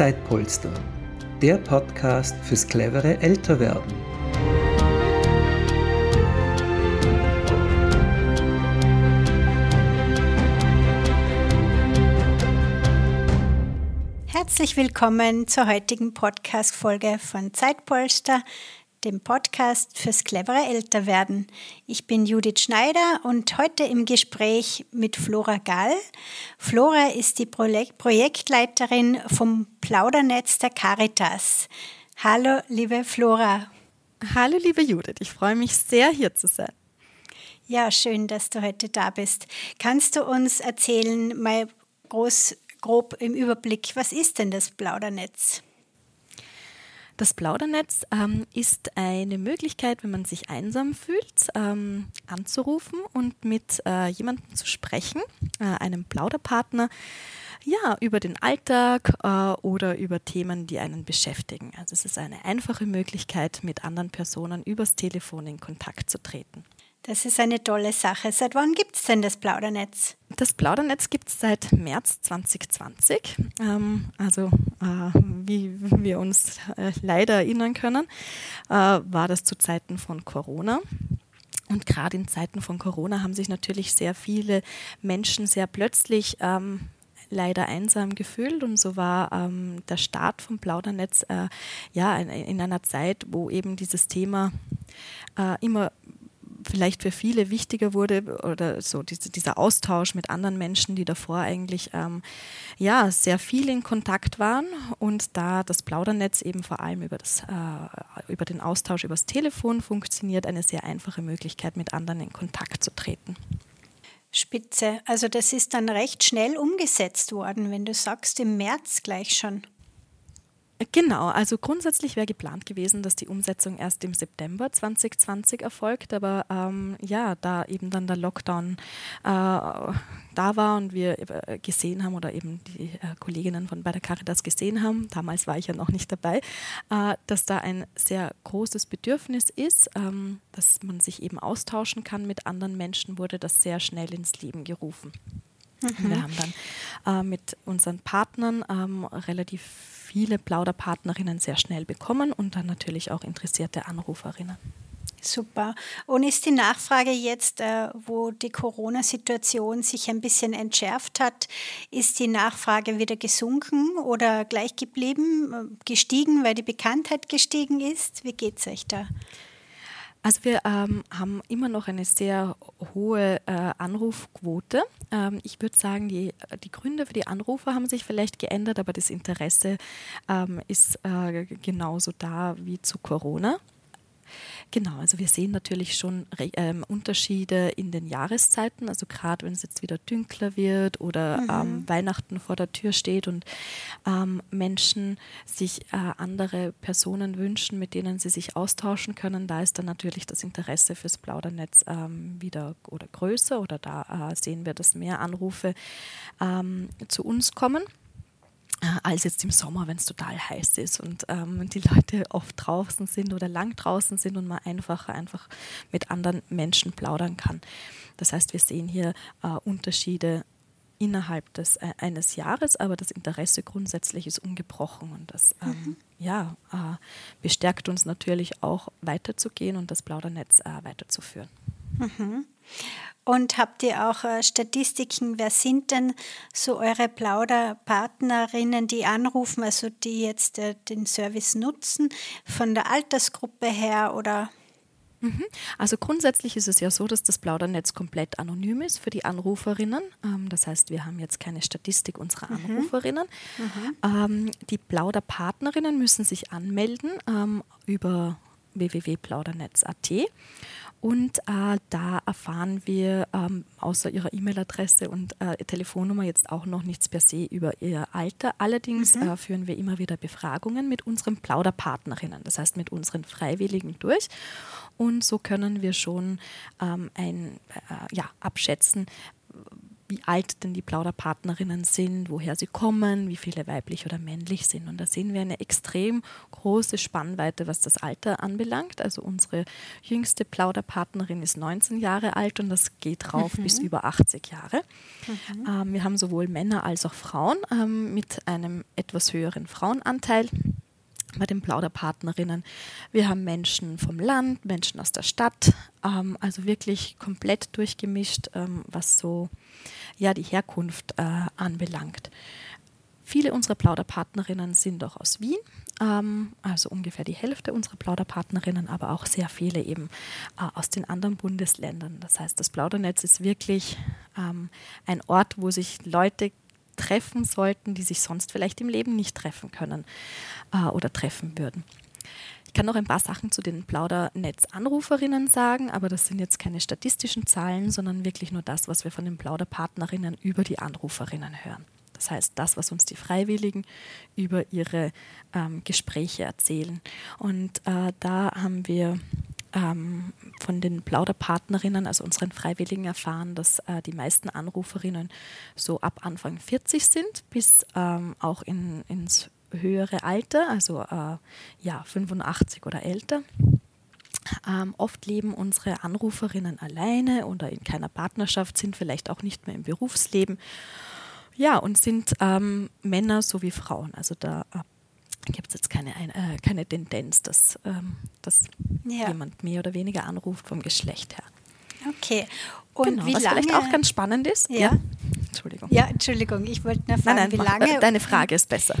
Zeitpolster, der Podcast fürs clevere Älterwerden. Herzlich willkommen zur heutigen Podcast-Folge von Zeitpolster, dem Podcast fürs clevere Älterwerden. Ich bin Judith Schneider und heute im Gespräch mit Flora Gall. Flora ist die Projektleiterin vom Plaudernetz der Caritas. Hallo, liebe Flora. Hallo, liebe Judith. Ich freue mich sehr, hier zu sein. Ja, schön, dass du heute da bist. Kannst du uns erzählen, mal groß, grob im Überblick, was ist denn das Plaudernetz? Das Plaudernetz ähm, ist eine Möglichkeit, wenn man sich einsam fühlt, ähm, anzurufen und mit äh, jemandem zu sprechen, äh, einem Plauderpartner, ja, über den Alltag äh, oder über Themen, die einen beschäftigen. Also es ist eine einfache Möglichkeit, mit anderen Personen übers Telefon in Kontakt zu treten. Das ist eine tolle Sache. Seit wann gibt es denn das Plaudernetz? Das Plaudernetz gibt es seit März 2020. Ähm, also äh, wie wir uns äh, leider erinnern können, äh, war das zu Zeiten von Corona. Und gerade in Zeiten von Corona haben sich natürlich sehr viele Menschen sehr plötzlich ähm, leider einsam gefühlt und so war ähm, der Start vom Plaudernetz äh, ja in, in, einer Zeit, wo eben dieses Thema äh, immer vielleicht für viele wichtiger wurde oder so diese, dieser Austausch mit anderen Menschen, die davor eigentlich ähm, ja sehr viel in Kontakt waren und da das Plaudernetz eben vor allem über, das, äh, über den Austausch übers Telefon funktioniert, eine sehr einfache Möglichkeit, mit anderen in Kontakt zu treten. Spitze. Also das ist dann recht schnell umgesetzt worden, wenn du sagst, im März gleich schon. Genau, also grundsätzlich wäre geplant gewesen, dass die Umsetzung erst im September 2020 erfolgt, aber ähm, ja, da eben dann der Lockdown äh, da war und wir äh, gesehen haben oder eben die äh, Kolleginnen von bei der Caritas gesehen haben, damals war ich ja noch nicht dabei, äh, dass da ein sehr großes Bedürfnis ist, ähm, dass man sich eben austauschen kann mit anderen Menschen, wurde das sehr schnell ins Leben gerufen. Mhm. Wir haben dann äh, mit unseren Partnern ähm, relativ viele Plauderpartnerinnen sehr schnell bekommen und dann natürlich auch interessierte Anruferinnen. Super. Und ist die Nachfrage jetzt, äh, wo die Corona-Situation sich ein bisschen entschärft hat, ist die Nachfrage wieder gesunken oder gleich geblieben, äh, gestiegen, weil die Bekanntheit gestiegen ist? Wie geht es euch da? Also wir ähm, haben immer noch eine sehr hohe äh, Anrufquote. Ähm, ich würde sagen, die, die Gründe für die Anrufe haben sich vielleicht geändert, aber das Interesse ähm, ist äh, genauso da wie zu Corona. Genau, also wir sehen natürlich schon ähm, Unterschiede in den Jahreszeiten, also gerade wenn es jetzt wieder dünkler wird oder mhm. ähm, Weihnachten vor der Tür steht und ähm, Menschen sich äh, andere Personen wünschen, mit denen sie sich austauschen können, da ist dann natürlich das Interesse fürs Plaudernetz ähm, wieder oder größer oder da äh, sehen wir, dass mehr Anrufe ähm, zu uns kommen. Äh, als jetzt im Sommer, wenn es total heiß ist und ähm, die Leute oft draußen sind oder lang draußen sind und man einfacher einfach mit anderen Menschen plaudern kann. Das heißt, wir sehen hier äh, Unterschiede innerhalb des, äh, eines Jahres, aber das Interesse grundsätzlich ist ungebrochen und das ähm, mhm. ja, äh, bestärkt uns natürlich auch weiterzugehen und das Plaudernetz äh, weiterzuführen. Mhm. Und habt ihr auch äh, Statistiken? Wer sind denn so eure Plauderpartnerinnen, die anrufen, also die jetzt äh, den Service nutzen, von der Altersgruppe her oder? Mhm. Also grundsätzlich ist es ja so, dass das Plaudernetz komplett anonym ist für die Anruferinnen. Ähm, das heißt, wir haben jetzt keine Statistik unserer mhm. Anruferinnen. Mhm. Die Plauderpartnerinnen müssen sich anmelden ähm, über www.plaudernetz.at und äh, da erfahren wir ähm, außer ihrer E-Mail-Adresse und äh, Telefonnummer jetzt auch noch nichts per se über ihr Alter. Allerdings mhm. äh, führen wir immer wieder Befragungen mit unseren Plauderpartnerinnen, das heißt mit unseren Freiwilligen durch. Und so können wir schon ähm, ein, äh, ja, abschätzen, wie alt denn die Plauderpartnerinnen sind, woher sie kommen, wie viele weiblich oder männlich sind. Und da sehen wir eine extrem große Spannweite, was das Alter anbelangt. Also unsere jüngste Plauderpartnerin ist 19 Jahre alt und das geht rauf mhm. bis über 80 Jahre. Mhm. Ähm, wir haben sowohl Männer als auch Frauen ähm, mit einem etwas höheren Frauenanteil bei den Plauderpartnerinnen. Wir haben Menschen vom Land, Menschen aus der Stadt, ähm, also wirklich komplett durchgemischt, ähm, was so ja, die Herkunft äh, anbelangt. Viele unserer Plauderpartnerinnen sind auch aus Wien, ähm, also ungefähr die Hälfte unserer Plauderpartnerinnen, aber auch sehr viele eben äh, aus den anderen Bundesländern. Das heißt, das Plaudernetz ist wirklich ähm, ein Ort, wo sich Leute treffen sollten, die sich sonst vielleicht im Leben nicht treffen können äh, oder treffen würden. Ich kann noch ein paar Sachen zu den Plaudernetz-Anruferinnen sagen, aber das sind jetzt keine statistischen Zahlen, sondern wirklich nur das, was wir von den Plauderpartnerinnen über die Anruferinnen hören. Das heißt, das, was uns die Freiwilligen über ihre ähm, Gespräche erzählen. Und äh, da haben wir ähm, von den Plauderpartnerinnen, also unseren Freiwilligen, erfahren, dass äh, die meisten Anruferinnen so ab Anfang 40 sind, bis ähm, auch in, ins höhere Alter, also äh, ja, 85 oder älter. Ähm, oft leben unsere Anruferinnen alleine oder in keiner Partnerschaft, sind vielleicht auch nicht mehr im Berufsleben. Ja, und sind ähm, Männer sowie Frauen. Also da äh, gibt es jetzt keine, äh, keine Tendenz, dass, ähm, dass ja. jemand mehr oder weniger anruft vom Geschlecht her. Okay. Und genau, wie was lange, vielleicht auch ganz spannend ist. Ja. ja. Entschuldigung. Ja, Entschuldigung, ich wollte nur fragen, nein, nein, wie lange. Äh, deine Frage ist besser.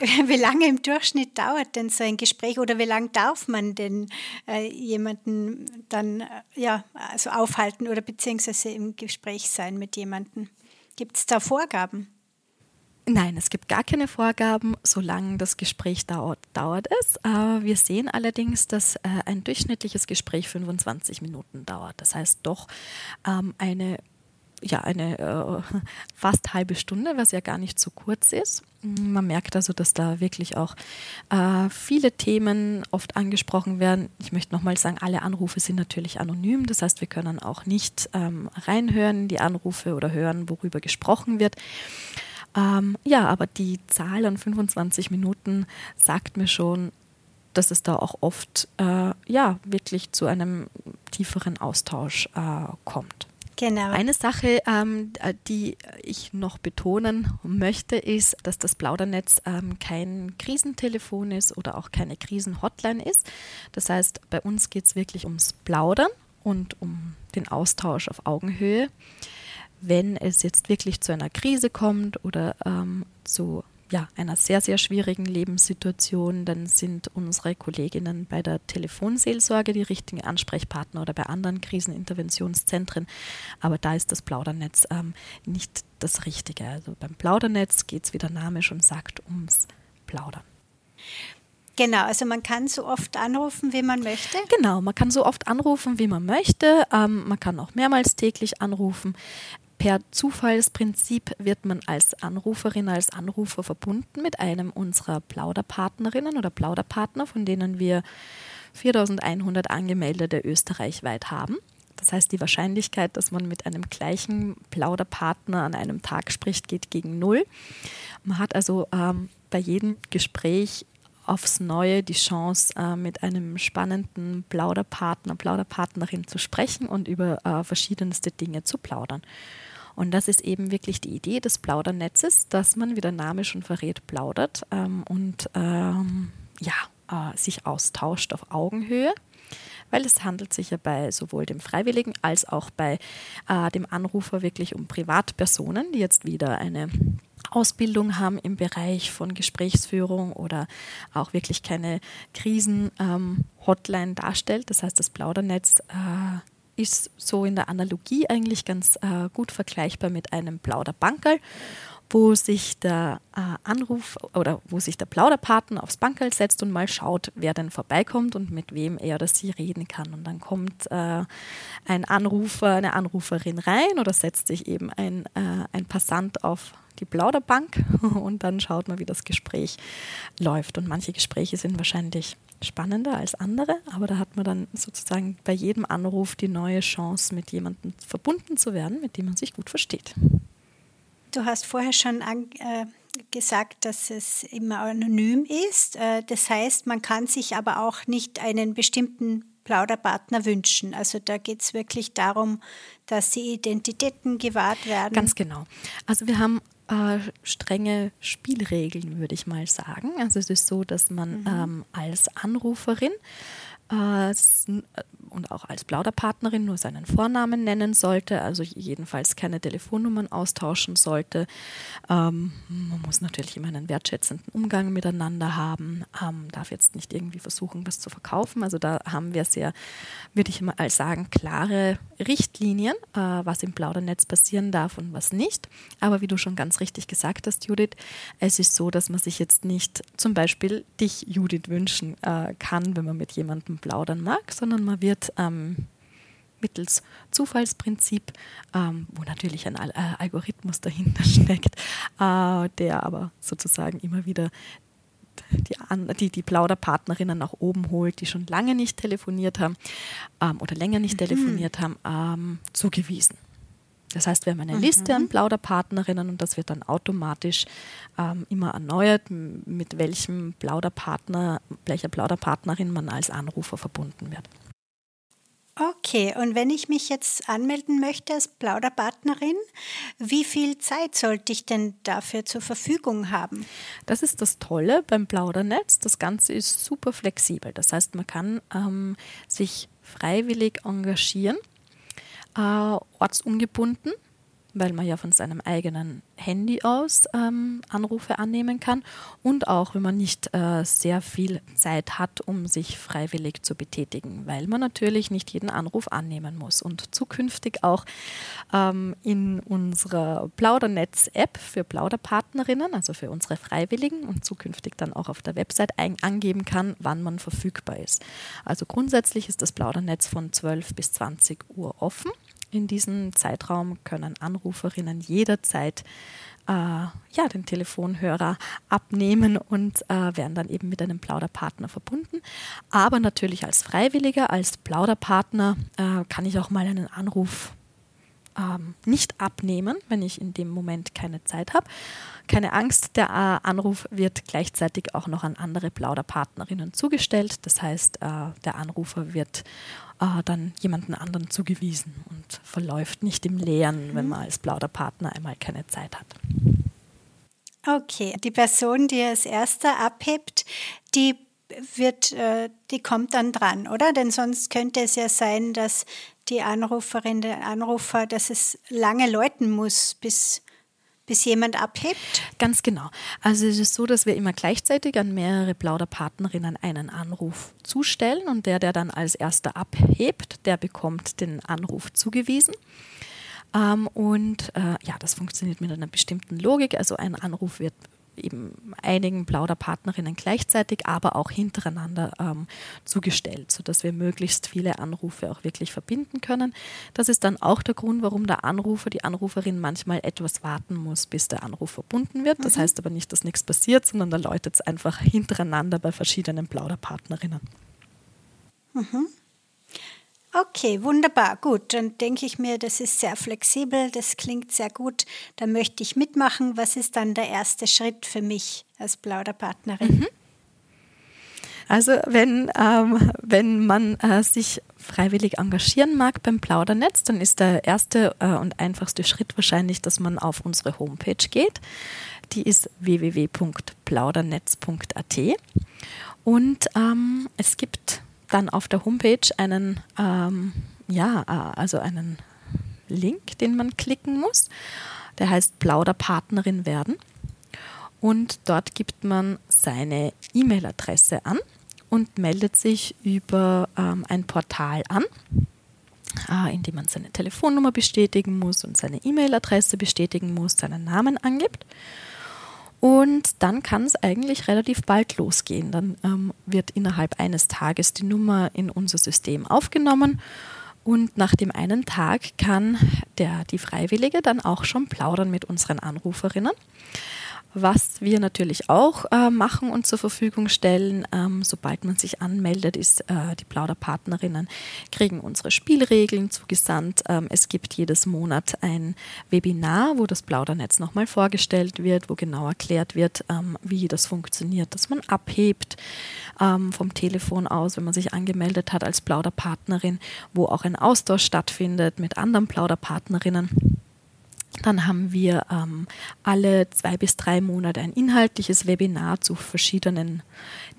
Wie lange im Durchschnitt dauert denn so ein Gespräch oder wie lange darf man denn äh, jemanden dann äh, ja, also aufhalten oder beziehungsweise im Gespräch sein mit jemandem? Gibt es da Vorgaben? Nein, es gibt gar keine Vorgaben, solange das Gespräch dauert, dauert es. Wir sehen allerdings, dass äh, ein durchschnittliches Gespräch 25 Minuten dauert. Das heißt doch ähm, eine ja, eine äh, fast halbe Stunde, was ja gar nicht so kurz ist. Man merkt also, dass da wirklich auch äh, viele Themen oft angesprochen werden. Ich möchte nochmal sagen, alle Anrufe sind natürlich anonym. Das heißt, wir können auch nicht ähm, reinhören in die Anrufe oder hören, worüber gesprochen wird. Ähm, ja, aber die Zahl an 25 Minuten sagt mir schon, dass es da auch oft äh, ja, wirklich zu einem tieferen Austausch äh, kommt. Genau. Eine Sache, ähm, äh, die ich noch betonen möchte, ist, dass das Plaudernetz ähm, kein Krisentelefon ist oder auch keine Krisenhotline ist. Das heißt, bei uns geht es wirklich ums Plaudern und um den Austausch auf Augenhöhe wenn es jetzt wirklich zu einer Krise kommt oder ähm, zu ja, einer sehr, sehr schwierigen Lebenssituation, dann sind unsere Kolleginnen bei der Telefonseelsorge die richtigen Ansprechpartner oder bei anderen Kriseninterventionszentren. Aber da ist das Plaudernetz ähm, nicht das Richtige. Also beim Plaudernetz geht es, wie der Name schon sagt, ums Plaudern. Genau, also man kann so oft anrufen, wie man möchte. Genau, man kann so oft anrufen, wie man möchte. Ähm, man kann auch mehrmals täglich anrufen. Per Zufallsprinzip wird man als Anruferin, als Anrufer verbunden mit einem unserer Plauderpartnerinnen oder Plauderpartner, von denen wir 4100 angemeldete österreichweit haben. Das heißt, die Wahrscheinlichkeit, dass man mit einem gleichen Plauderpartner an einem Tag spricht, geht gegen Null. Man hat also ähm, bei jedem Gespräch aufs Neue die Chance, äh, mit einem spannenden Plauderpartner, Plauderpartnerin zu sprechen und über äh, verschiedenste Dinge zu plaudern. Und das ist eben wirklich die Idee des Plaudernetzes, dass man, wie der Name schon verrät, plaudert ähm, und ähm, ja, äh, sich austauscht auf Augenhöhe weil es handelt sich ja bei sowohl dem Freiwilligen als auch bei äh, dem Anrufer wirklich um Privatpersonen, die jetzt wieder eine Ausbildung haben im Bereich von Gesprächsführung oder auch wirklich keine Krisen-Hotline ähm, darstellt. Das heißt, das Plaudernetz äh, ist so in der Analogie eigentlich ganz äh, gut vergleichbar mit einem Plauderbankerl, wo sich der äh, Anruf oder wo sich der Plauderpartner aufs Bankerl setzt und mal schaut, wer denn vorbeikommt und mit wem er oder sie reden kann. Und dann kommt äh, ein Anrufer, eine Anruferin rein oder setzt sich eben ein, äh, ein Passant auf die Plauderbank und dann schaut man, wie das Gespräch läuft. Und manche Gespräche sind wahrscheinlich spannender als andere, aber da hat man dann sozusagen bei jedem Anruf die neue Chance, mit jemandem verbunden zu werden, mit dem man sich gut versteht. Du hast vorher schon an, äh, gesagt, dass es immer anonym ist. Äh, das heißt, man kann sich aber auch nicht einen bestimmten Plauderpartner wünschen. Also da geht es wirklich darum, dass die Identitäten gewahrt werden. Ganz genau. Also wir haben äh, strenge Spielregeln, würde ich mal sagen. Also es ist so, dass man mhm. ähm, als Anruferin äh, und auch als Plauderpartnerin nur seinen Vornamen nennen sollte, also jedenfalls keine Telefonnummern austauschen sollte. Ähm, man muss natürlich immer einen wertschätzenden Umgang miteinander haben, ähm, darf jetzt nicht irgendwie versuchen, was zu verkaufen. Also da haben wir sehr, würde ich mal sagen, klare Richtlinien, äh, was im Plaudernetz passieren darf und was nicht. Aber wie du schon ganz richtig gesagt hast, Judith, es ist so, dass man sich jetzt nicht zum Beispiel dich, Judith, wünschen äh, kann, wenn man mit jemandem plaudern mag, sondern man wird ähm, mittels Zufallsprinzip, ähm, wo natürlich ein Al äh, Algorithmus dahinter steckt, äh, der aber sozusagen immer wieder die, die, die Plauderpartnerinnen nach oben holt, die schon lange nicht telefoniert haben ähm, oder länger nicht mhm. telefoniert haben, ähm, zugewiesen. Das heißt, wir haben eine mhm. Liste an Plauderpartnerinnen und das wird dann automatisch ähm, immer erneuert, mit welchem Plauderpartner, welcher Plauderpartnerin man als Anrufer verbunden wird. Okay, und wenn ich mich jetzt anmelden möchte als Plauderpartnerin, wie viel Zeit sollte ich denn dafür zur Verfügung haben? Das ist das Tolle beim Plaudernetz. Das Ganze ist super flexibel. Das heißt, man kann ähm, sich freiwillig engagieren, äh, ortsungebunden weil man ja von seinem eigenen Handy aus ähm, Anrufe annehmen kann und auch wenn man nicht äh, sehr viel Zeit hat, um sich freiwillig zu betätigen, weil man natürlich nicht jeden Anruf annehmen muss und zukünftig auch ähm, in unserer Plaudernetz-App für Plauderpartnerinnen, also für unsere Freiwilligen und zukünftig dann auch auf der Website angeben kann, wann man verfügbar ist. Also grundsätzlich ist das Plaudernetz von 12 bis 20 Uhr offen. In diesem Zeitraum können Anruferinnen jederzeit äh, ja, den Telefonhörer abnehmen und äh, werden dann eben mit einem Plauderpartner verbunden. Aber natürlich als Freiwilliger, als Plauderpartner äh, kann ich auch mal einen Anruf ähm, nicht abnehmen, wenn ich in dem Moment keine Zeit habe. Keine Angst, der äh, Anruf wird gleichzeitig auch noch an andere Plauderpartnerinnen zugestellt. Das heißt, äh, der Anrufer wird äh, dann jemanden anderen zugewiesen und verläuft nicht im Leeren, wenn man als Plauderpartner einmal keine Zeit hat. Okay, die Person, die als erster abhebt, die wird, äh, die kommt dann dran, oder? Denn sonst könnte es ja sein, dass die Anruferin, der Anrufer, dass es lange läuten muss, bis bis jemand abhebt? Ganz genau. Also es ist so, dass wir immer gleichzeitig an mehrere Plauderpartnerinnen einen Anruf zustellen und der, der dann als erster abhebt, der bekommt den Anruf zugewiesen. Ähm, und äh, ja, das funktioniert mit einer bestimmten Logik. Also ein Anruf wird eben einigen Plauderpartnerinnen gleichzeitig, aber auch hintereinander ähm, zugestellt, sodass wir möglichst viele Anrufe auch wirklich verbinden können. Das ist dann auch der Grund, warum der Anrufer, die Anruferin manchmal etwas warten muss, bis der Anruf verbunden wird. Das mhm. heißt aber nicht, dass nichts passiert, sondern da läutet es einfach hintereinander bei verschiedenen Plauderpartnerinnen. Mhm. Okay, wunderbar. Gut, dann denke ich mir, das ist sehr flexibel, das klingt sehr gut. Da möchte ich mitmachen. Was ist dann der erste Schritt für mich als Plauderpartnerin? Mhm. Also wenn, ähm, wenn man äh, sich freiwillig engagieren mag beim Plaudernetz, dann ist der erste äh, und einfachste Schritt wahrscheinlich, dass man auf unsere Homepage geht. Die ist www.plaudernetz.at und ähm, es gibt dann auf der Homepage einen, ähm, ja, äh, also einen Link, den man klicken muss. Der heißt Plauderpartnerin werden. Und dort gibt man seine E-Mail-Adresse an und meldet sich über ähm, ein Portal an, äh, in dem man seine Telefonnummer bestätigen muss und seine E-Mail-Adresse bestätigen muss, seinen Namen angibt. Und dann kann es eigentlich relativ bald losgehen. Dann ähm, wird innerhalb eines Tages die Nummer in unser System aufgenommen und nach dem einen Tag kann der, die Freiwillige dann auch schon plaudern mit unseren Anruferinnen. Was wir natürlich auch äh, machen und zur Verfügung stellen, ähm, sobald man sich anmeldet, ist, äh, die Plauderpartnerinnen kriegen unsere Spielregeln zugesandt. Ähm, es gibt jedes Monat ein Webinar, wo das Plaudernetz nochmal vorgestellt wird, wo genau erklärt wird, ähm, wie das funktioniert, dass man abhebt ähm, vom Telefon aus, wenn man sich angemeldet hat als Plauderpartnerin, wo auch ein Austausch stattfindet mit anderen Plauderpartnerinnen. Dann haben wir ähm, alle zwei bis drei Monate ein inhaltliches Webinar zu verschiedenen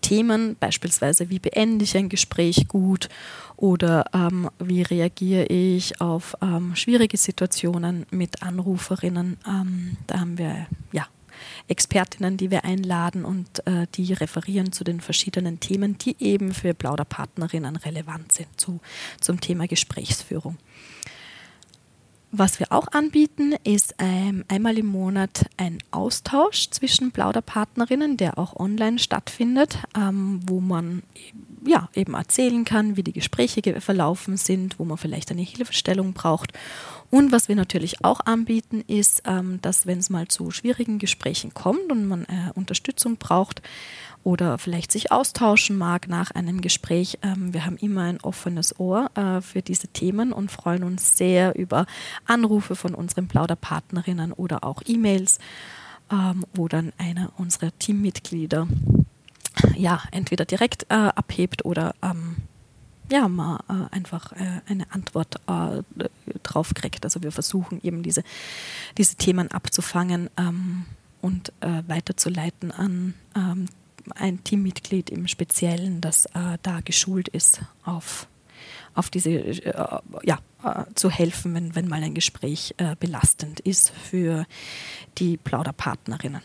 Themen, beispielsweise wie beende ich ein Gespräch gut oder ähm, wie reagiere ich auf ähm, schwierige Situationen mit Anruferinnen. Ähm, da haben wir ja Expertinnen, die wir einladen und äh, die referieren zu den verschiedenen Themen, die eben für Plauderpartnerinnen relevant sind zu, zum Thema Gesprächsführung. Was wir auch anbieten, ist ähm, einmal im Monat ein Austausch zwischen Plauderpartnerinnen, der auch online stattfindet, ähm, wo man ja, eben erzählen kann, wie die Gespräche verlaufen sind, wo man vielleicht eine Hilfestellung braucht. Und was wir natürlich auch anbieten, ist, ähm, dass wenn es mal zu schwierigen Gesprächen kommt und man äh, Unterstützung braucht, oder vielleicht sich austauschen mag nach einem Gespräch. Ähm, wir haben immer ein offenes Ohr äh, für diese Themen und freuen uns sehr über Anrufe von unseren Plauderpartnerinnen oder auch E-Mails, ähm, wo dann einer unserer Teammitglieder ja entweder direkt äh, abhebt oder ähm, ja, mal äh, einfach äh, eine Antwort äh, drauf kriegt. Also wir versuchen eben diese, diese Themen abzufangen ähm, und äh, weiterzuleiten an ähm, ein Teammitglied im Speziellen, das äh, da geschult ist, auf, auf diese, äh, ja, äh, zu helfen, wenn, wenn mal ein Gespräch äh, belastend ist für die Plauderpartnerinnen.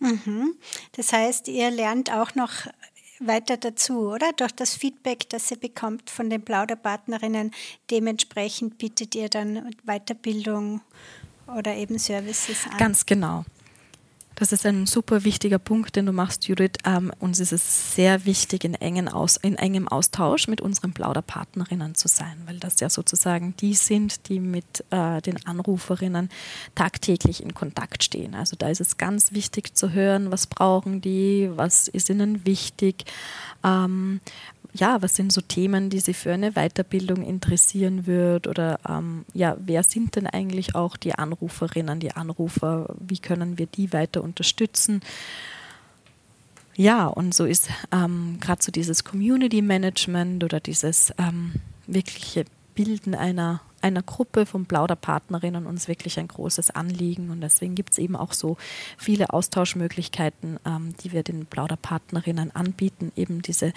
Mhm. Das heißt, ihr lernt auch noch weiter dazu, oder? Durch das Feedback, das ihr bekommt von den Plauderpartnerinnen, dementsprechend bietet ihr dann Weiterbildung oder eben Services an. Ganz genau. Das ist ein super wichtiger Punkt, den du machst, Judith. Ähm, uns ist es sehr wichtig, in, engen Aus, in engem Austausch mit unseren Plauderpartnerinnen zu sein, weil das ja sozusagen die sind, die mit äh, den Anruferinnen tagtäglich in Kontakt stehen. Also da ist es ganz wichtig zu hören, was brauchen die, was ist ihnen wichtig, ähm, ja, was sind so Themen, die Sie für eine Weiterbildung interessieren wird oder ähm, ja, wer sind denn eigentlich auch die Anruferinnen, die Anrufer, wie können wir die weiter unterstützen? Ja, und so ist ähm, gerade so dieses Community Management oder dieses ähm, wirkliche Bilden einer, einer Gruppe von Plauderpartnerinnen uns wirklich ein großes Anliegen. Und deswegen gibt es eben auch so viele Austauschmöglichkeiten, ähm, die wir den Plauderpartnerinnen anbieten, eben diese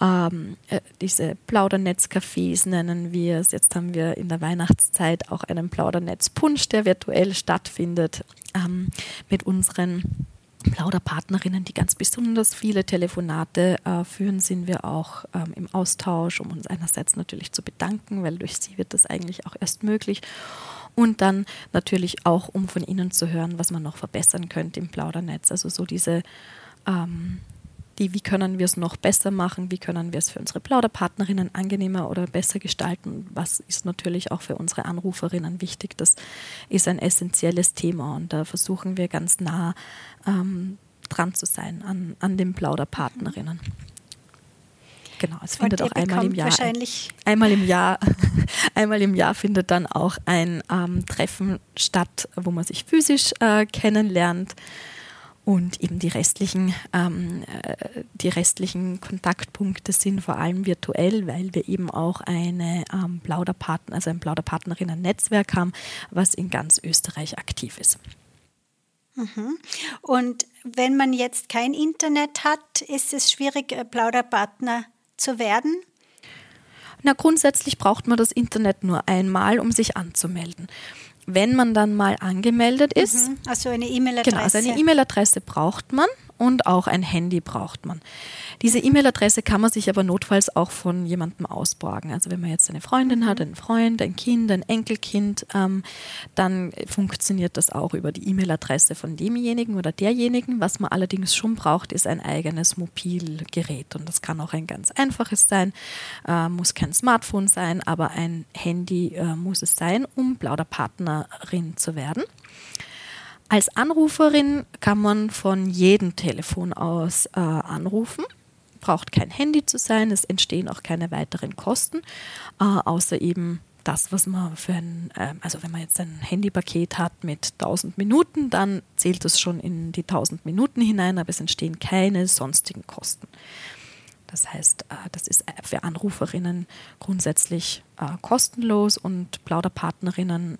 ähm, äh, diese Plaudernetz-Cafés nennen wir es. Jetzt haben wir in der Weihnachtszeit auch einen Plaudernetz-Punsch, der virtuell stattfindet ähm, mit unseren Plauderpartnerinnen, die ganz besonders viele Telefonate äh, führen, sind wir auch ähm, im Austausch, um uns einerseits natürlich zu bedanken, weil durch sie wird das eigentlich auch erst möglich. Und dann natürlich auch, um von ihnen zu hören, was man noch verbessern könnte im Plaudernetz. Also so diese ähm, die, wie können wir es noch besser machen, wie können wir es für unsere Plauderpartnerinnen angenehmer oder besser gestalten, was ist natürlich auch für unsere Anruferinnen wichtig. Das ist ein essentielles Thema und da versuchen wir ganz nah ähm, dran zu sein an, an den Plauderpartnerinnen. Genau, es findet auch einmal im Jahr wahrscheinlich einmal im Jahr einmal im Jahr findet dann auch ein ähm, Treffen statt, wo man sich physisch äh, kennenlernt. Und eben die restlichen, ähm, äh, die restlichen Kontaktpunkte sind vor allem virtuell, weil wir eben auch eine ähm, Plauderpartner, also ein Plauderpartnerinnen-Netzwerk haben, was in ganz Österreich aktiv ist. Mhm. Und wenn man jetzt kein Internet hat, ist es schwierig, äh, Plauderpartner zu werden? Na, grundsätzlich braucht man das Internet nur einmal, um sich anzumelden wenn man dann mal angemeldet ist. Mhm. Also eine E-Mail-Adresse. Genau, also eine E-Mail-Adresse braucht man und auch ein Handy braucht man. Diese E-Mail-Adresse kann man sich aber notfalls auch von jemandem ausborgen. Also wenn man jetzt eine Freundin hat, einen Freund, ein Kind, ein Enkelkind, ähm, dann funktioniert das auch über die E-Mail-Adresse von demjenigen oder derjenigen. Was man allerdings schon braucht, ist ein eigenes Mobilgerät. Und das kann auch ein ganz einfaches sein, äh, muss kein Smartphone sein, aber ein Handy äh, muss es sein, um Plauderpartnerin zu werden. Als Anruferin kann man von jedem Telefon aus äh, anrufen. Braucht kein Handy zu sein, es entstehen auch keine weiteren Kosten, äh, außer eben das, was man für ein, äh, also wenn man jetzt ein Handypaket hat mit 1000 Minuten, dann zählt das schon in die 1000 Minuten hinein, aber es entstehen keine sonstigen Kosten. Das heißt, äh, das ist für Anruferinnen grundsätzlich äh, kostenlos und Plauderpartnerinnen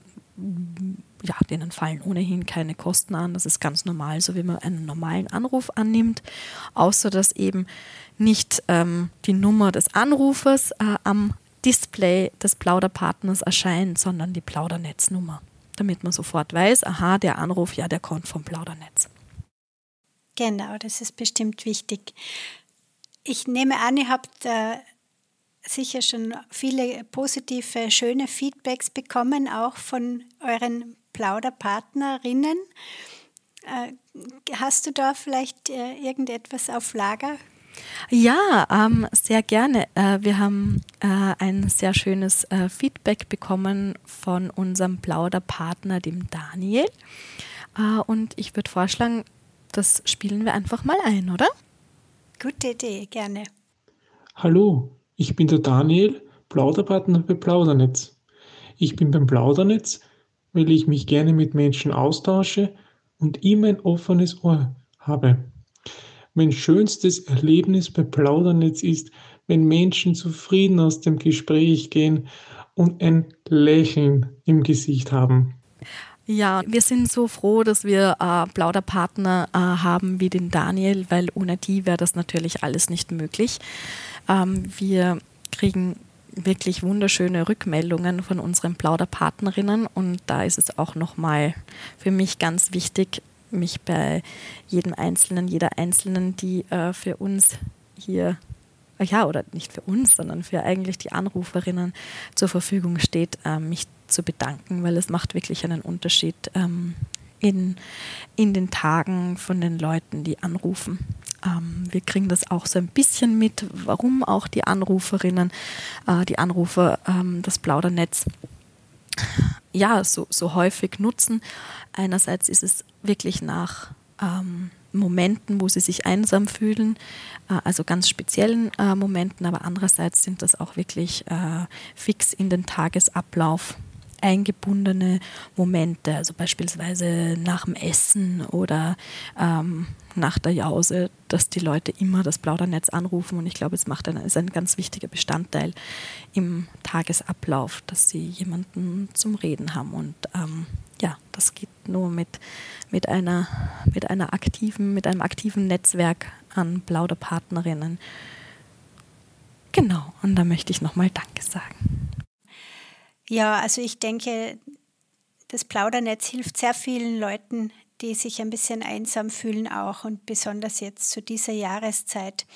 ja, denen fallen ohnehin keine Kosten an. Das ist ganz normal, so wie man einen normalen Anruf annimmt, außer dass eben nicht ähm, die Nummer des Anrufers äh, am Display des Plauderpartners erscheint, sondern die Plaudernetznummer, damit man sofort weiß, aha, der Anruf, ja, der kommt vom Plaudernetz. Genau, das ist bestimmt wichtig. Ich nehme an, ihr habt äh, sicher schon viele positive, schöne Feedbacks bekommen, auch von euren Plauderpartnerinnen. Äh, hast du da vielleicht äh, irgendetwas auf Lager? Ja, ähm, sehr gerne. Äh, wir haben äh, ein sehr schönes äh, Feedback bekommen von unserem Plauderpartner, dem Daniel. Äh, und ich würde vorschlagen, das spielen wir einfach mal ein, oder? Gute Idee, gerne. Hallo, ich bin der Daniel, Plauderpartner bei Plaudernetz. Ich bin beim Plaudernetz, weil ich mich gerne mit Menschen austausche und immer ein offenes Ohr habe. Mein schönstes Erlebnis bei Plaudernetz ist, wenn Menschen zufrieden aus dem Gespräch gehen und ein Lächeln im Gesicht haben. Ja, wir sind so froh, dass wir äh, Plauderpartner äh, haben wie den Daniel, weil ohne die wäre das natürlich alles nicht möglich. Ähm, wir kriegen wirklich wunderschöne Rückmeldungen von unseren Plauderpartnerinnen und da ist es auch nochmal für mich ganz wichtig, mich bei jedem Einzelnen, jeder Einzelnen, die äh, für uns hier, äh, ja, oder nicht für uns, sondern für eigentlich die Anruferinnen zur Verfügung steht, äh, mich zu bedanken, weil es macht wirklich einen Unterschied ähm, in, in den Tagen von den Leuten, die anrufen. Ähm, wir kriegen das auch so ein bisschen mit, warum auch die Anruferinnen, äh, die Anrufer ähm, das Plaudernetz ja, so, so häufig nutzen. Einerseits ist es wirklich nach ähm, Momenten, wo sie sich einsam fühlen, äh, also ganz speziellen äh, Momenten, aber andererseits sind das auch wirklich äh, fix in den Tagesablauf eingebundene Momente, also beispielsweise nach dem Essen oder ähm, nach der Jause, dass die Leute immer das Plaudernetz anrufen und ich glaube, es macht ein, ist ein ganz wichtiger Bestandteil im Tagesablauf, dass sie jemanden zum Reden haben und ähm, ja, das geht nur mit, mit, einer, mit, einer aktiven, mit einem aktiven Netzwerk an Plauderpartnerinnen. Genau, und da möchte ich nochmal Danke sagen. Ja, also ich denke, das Plaudernetz hilft sehr vielen Leuten, die sich ein bisschen einsam fühlen auch und besonders jetzt zu dieser Jahreszeit.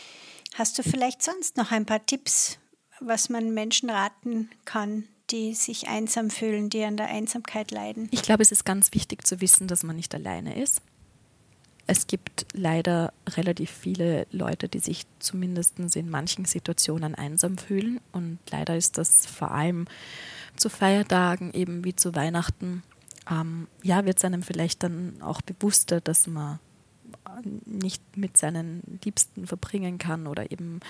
Hast du vielleicht sonst noch ein paar Tipps, was man Menschen raten kann, die sich einsam fühlen, die an der Einsamkeit leiden? Ich glaube, es ist ganz wichtig zu wissen, dass man nicht alleine ist. Es gibt leider relativ viele Leute, die sich zumindest in manchen Situationen einsam fühlen. Und leider ist das vor allem zu Feiertagen, eben wie zu Weihnachten, ähm, ja, wird es einem vielleicht dann auch bewusster, dass man nicht mit seinen Liebsten verbringen kann oder eben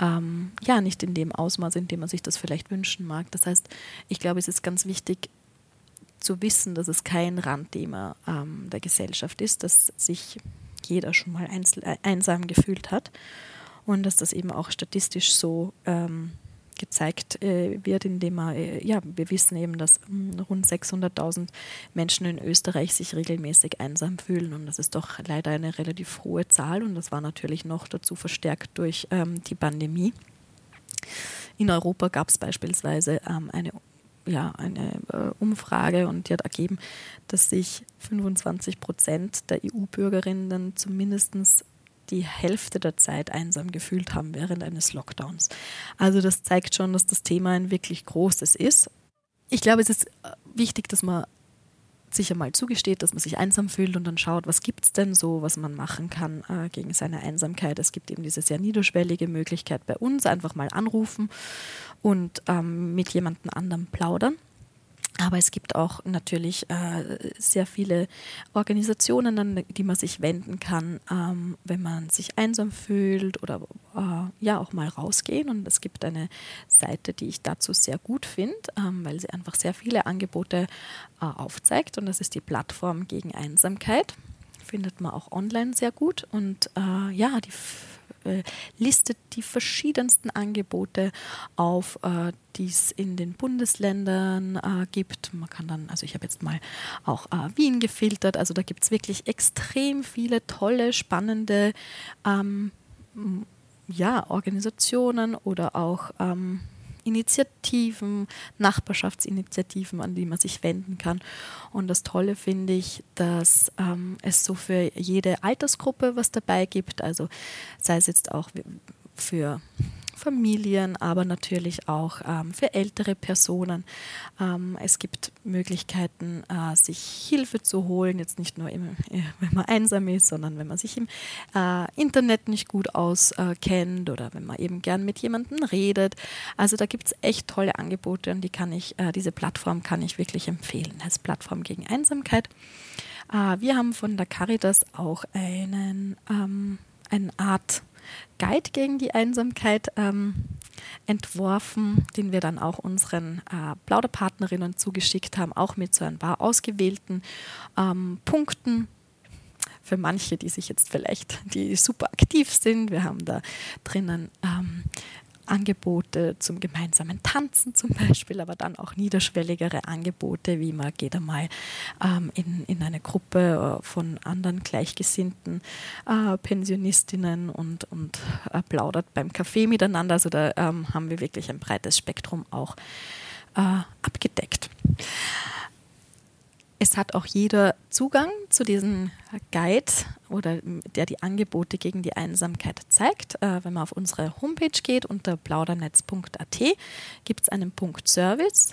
ähm, ja nicht in dem Ausmaß, in dem man sich das vielleicht wünschen mag. Das heißt, ich glaube, es ist ganz wichtig zu wissen, dass es kein Randthema ähm, der Gesellschaft ist, dass sich jeder schon mal einzel einsam gefühlt hat und dass das eben auch statistisch so ähm, gezeigt äh, wird, indem man, äh, ja, wir wissen eben, dass mh, hm, rund 600.000 Menschen in Österreich sich regelmäßig einsam fühlen und das ist doch leider eine relativ hohe Zahl und das war natürlich noch dazu verstärkt durch ähm, die Pandemie. In Europa gab es beispielsweise ähm, eine ja, eine äh, Umfrage und die hat ergeben, dass sich 25 Prozent der EU-Bürgerinnen zumindest die Hälfte der Zeit einsam gefühlt haben während eines Lockdowns. Also das zeigt schon, dass das Thema ein wirklich großes ist. Ich glaube, es ist äh, wichtig, dass man sich einmal zugesteht, dass man sich einsam fühlt und dann schaut, was gibt es denn so, was man machen kann äh, gegen seine Einsamkeit. Es gibt eben diese sehr niederschwellige Möglichkeit bei uns, einfach mal anrufen und ähm, mit jemandem anderem plaudern. Aber es gibt auch natürlich äh, sehr viele Organisationen, an die man sich wenden kann, ähm, wenn man sich einsam fühlt oder äh, ja auch mal rausgehen. Und es gibt eine Seite, die ich dazu sehr gut finde, ähm, weil sie einfach sehr viele Angebote äh, aufzeigt. Und das ist die Plattform gegen Einsamkeit. Findet man auch online sehr gut. Und äh, ja, die äh, listet die verschiedensten Angebote auf, äh, die es in den Bundesländern äh, gibt. Man kann dann, also ich habe jetzt mal auch äh, Wien gefiltert, also da gibt es wirklich extrem viele tolle, spannende ähm, ja, Organisationen oder auch ähm, Initiativen, Nachbarschaftsinitiativen, an die man sich wenden kann. Und das Tolle finde ich, dass ähm, es so für jede Altersgruppe was dabei gibt. Also sei es jetzt auch für Familien, aber natürlich auch ähm, für ältere Personen. Ähm, es gibt Möglichkeiten, äh, sich Hilfe zu holen, jetzt nicht nur, im, äh, wenn man einsam ist, sondern wenn man sich im äh, Internet nicht gut auskennt äh, oder wenn man eben gern mit jemandem redet. Also da gibt es echt tolle Angebote und die kann ich, äh, diese Plattform kann ich wirklich empfehlen als Plattform gegen Einsamkeit. Äh, wir haben von der Caritas auch einen, ähm, eine Art Guide gegen die Einsamkeit ähm, entworfen, den wir dann auch unseren äh, Plauderpartnerinnen zugeschickt haben, auch mit so ein paar ausgewählten ähm, Punkten für manche, die sich jetzt vielleicht, die super aktiv sind. Wir haben da drinnen ähm, Angebote zum gemeinsamen Tanzen zum Beispiel, aber dann auch niederschwelligere Angebote, wie man geht einmal ähm, in, in eine Gruppe äh, von anderen Gleichgesinnten äh, Pensionistinnen und, und äh, plaudert beim Kaffee miteinander. Also da ähm, haben wir wirklich ein breites Spektrum auch äh, abgedeckt. Es hat auch jeder Zugang zu diesem Guide oder der die Angebote gegen die Einsamkeit zeigt. Äh, wenn man auf unsere Homepage geht unter plaudernetz.at gibt es einen Punkt Service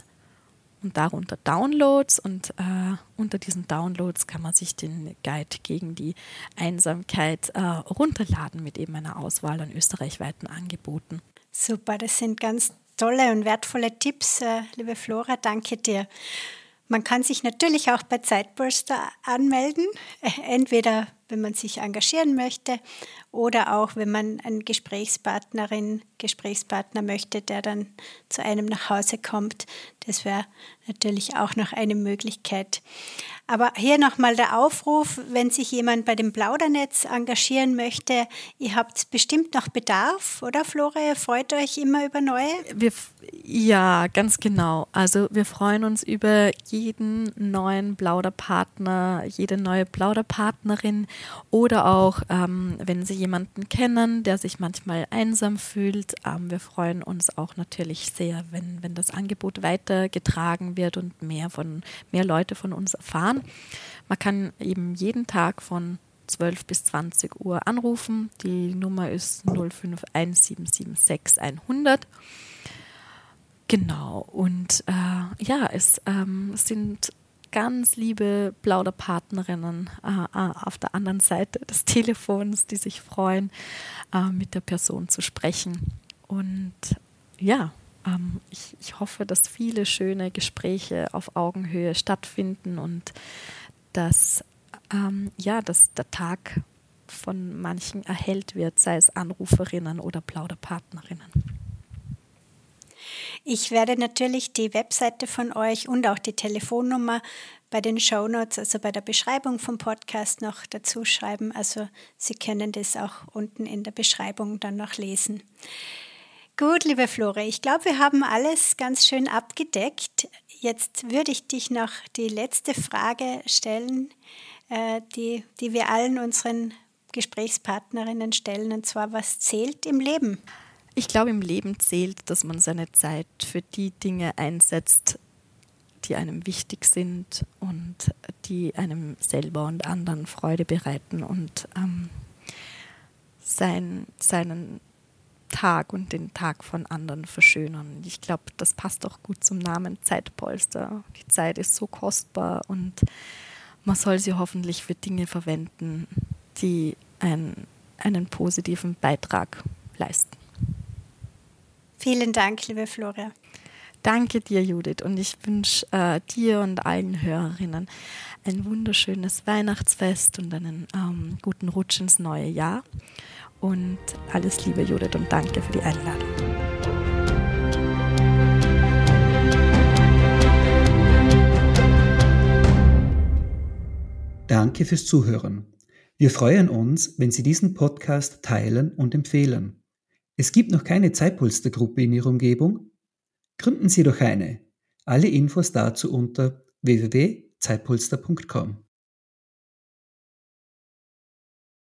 und darunter Downloads und äh, unter diesen Downloads kann man sich den Guide gegen die Einsamkeit äh, runterladen mit eben einer Auswahl an österreichweiten Angeboten. Super, das sind ganz tolle und wertvolle Tipps, äh, liebe Flora, danke dir. Man kann sich natürlich auch bei Zeitpolster anmelden, entweder wenn man sich engagieren möchte oder auch wenn man einen Gesprächspartnerin, Gesprächspartner möchte, der dann zu einem nach Hause kommt. Das wäre natürlich auch noch eine Möglichkeit. Aber hier nochmal der Aufruf, wenn sich jemand bei dem Plaudernetz engagieren möchte, ihr habt bestimmt noch Bedarf, oder Flore? Freut euch immer über neue? Wir, ja, ganz genau. Also wir freuen uns über jeden neuen Plauderpartner, jede neue Plauderpartnerin oder auch, ähm, wenn Sie jemanden kennen, der sich manchmal einsam fühlt. Ähm, wir freuen uns auch natürlich sehr, wenn, wenn das Angebot weitergetragen wird und mehr, von, mehr Leute von uns erfahren kann. Man kann eben jeden Tag von 12 bis 20 Uhr anrufen. Die Nummer ist 051776 100. Genau, und äh, ja, es ähm, sind ganz liebe Plauderpartnerinnen äh, äh, auf der anderen Seite des Telefons, die sich freuen, äh, mit der Person zu sprechen. Und ja, ähm, ich, ich hoffe, dass viele schöne Gespräche auf Augenhöhe stattfinden und dass, ähm, ja, dass der Tag von manchen erhellt wird, sei es Anruferinnen oder Plauderpartnerinnen. Ich werde natürlich die Webseite von euch und auch die Telefonnummer bei den Show Notes, also bei der Beschreibung vom Podcast noch dazu schreiben. Also Sie können das auch unten in der Beschreibung dann noch lesen. Gut, liebe Flore, ich glaube, wir haben alles ganz schön abgedeckt. Jetzt würde ich dich noch die letzte Frage stellen, äh, die, die wir allen unseren Gesprächspartnerinnen stellen, und zwar, was zählt im Leben? Ich glaube, im Leben zählt, dass man seine Zeit für die Dinge einsetzt, die einem wichtig sind und die einem selber und anderen Freude bereiten und ähm, sein, seinen Tag und den Tag von anderen verschönern. Ich glaube, das passt auch gut zum Namen Zeitpolster. Die Zeit ist so kostbar und man soll sie hoffentlich für Dinge verwenden, die ein, einen positiven Beitrag leisten. Vielen Dank, liebe Flora. Danke dir, Judith, und ich wünsche äh, dir und allen Hörerinnen ein wunderschönes Weihnachtsfest und einen ähm, guten Rutsch ins neue Jahr. Und alles Liebe, Judith, und danke für die Einladung. Danke fürs Zuhören. Wir freuen uns, wenn Sie diesen Podcast teilen und empfehlen. Es gibt noch keine Zeitpolstergruppe in Ihrer Umgebung? Gründen Sie doch eine. Alle Infos dazu unter www.zeitpolster.com.